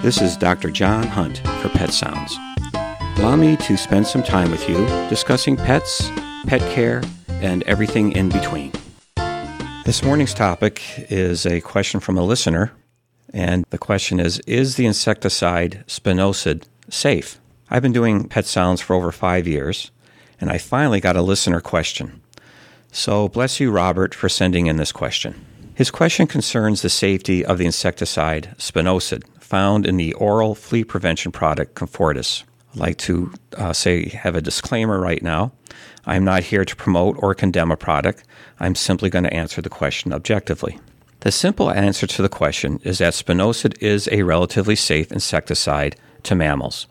This is Dr. John Hunt for Pet Sounds. Allow me to spend some time with you discussing pets, pet care, and everything in between. This morning's topic is a question from a listener, and the question is Is the insecticide spinosad safe? I've been doing pet sounds for over five years, and I finally got a listener question. So, bless you, Robert, for sending in this question. His question concerns the safety of the insecticide spinosad found in the oral flea prevention product Comfortis. I'd like to uh, say, have a disclaimer right now. I'm not here to promote or condemn a product. I'm simply going to answer the question objectively. The simple answer to the question is that spinosad is a relatively safe insecticide to mammals.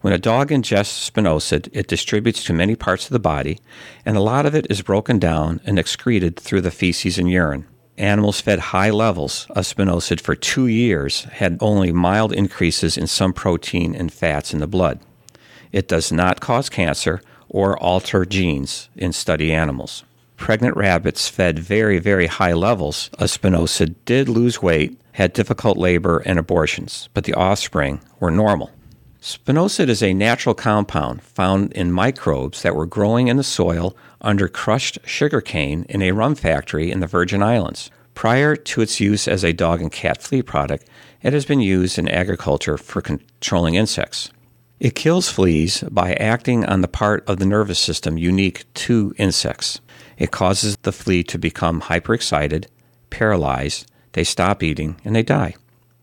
When a dog ingests spinosad, it distributes to many parts of the body, and a lot of it is broken down and excreted through the feces and urine. Animals fed high levels of spinosad for two years had only mild increases in some protein and fats in the blood. It does not cause cancer or alter genes in study animals. Pregnant rabbits fed very, very high levels of spinosad did lose weight, had difficult labor and abortions, but the offspring were normal. Spinosad is a natural compound found in microbes that were growing in the soil under crushed sugarcane in a rum factory in the Virgin Islands. Prior to its use as a dog and cat flea product, it has been used in agriculture for controlling insects. It kills fleas by acting on the part of the nervous system unique to insects. It causes the flea to become hyperexcited, paralyzed, they stop eating, and they die.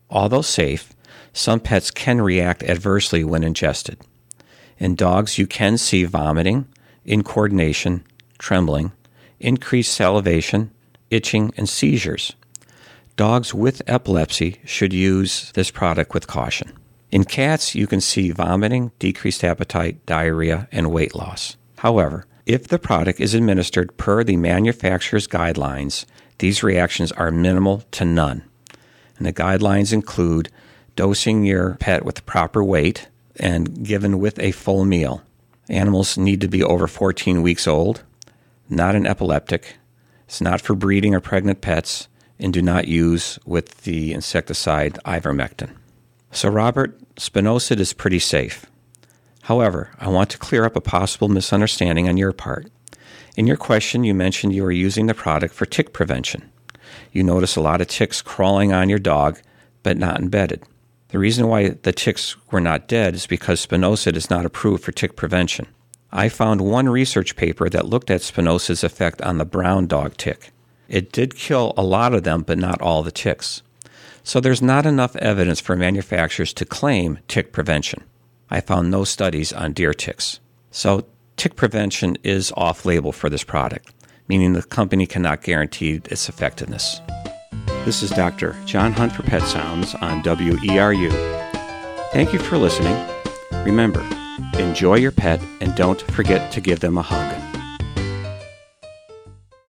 Although safe, some pets can react adversely when ingested. In dogs, you can see vomiting, incoordination, trembling, increased salivation, itching, and seizures. Dogs with epilepsy should use this product with caution. In cats, you can see vomiting, decreased appetite, diarrhea, and weight loss. However, if the product is administered per the manufacturer's guidelines, these reactions are minimal to none. And the guidelines include dosing your pet with the proper weight and given with a full meal. Animals need to be over 14 weeks old, not an epileptic. It's not for breeding or pregnant pets, and do not use with the insecticide ivermectin. So, Robert, spinosad is pretty safe. However, I want to clear up a possible misunderstanding on your part. In your question, you mentioned you were using the product for tick prevention. You notice a lot of ticks crawling on your dog, but not embedded. The reason why the ticks were not dead is because spinosad is not approved for tick prevention. I found one research paper that looked at spinosad's effect on the brown dog tick. It did kill a lot of them, but not all the ticks. So there's not enough evidence for manufacturers to claim tick prevention. I found no studies on deer ticks. So tick prevention is off label for this product, meaning the company cannot guarantee its effectiveness. This is Dr. John Hunt for Pet Sounds on WERU. Thank you for listening. Remember, enjoy your pet and don't forget to give them a hug.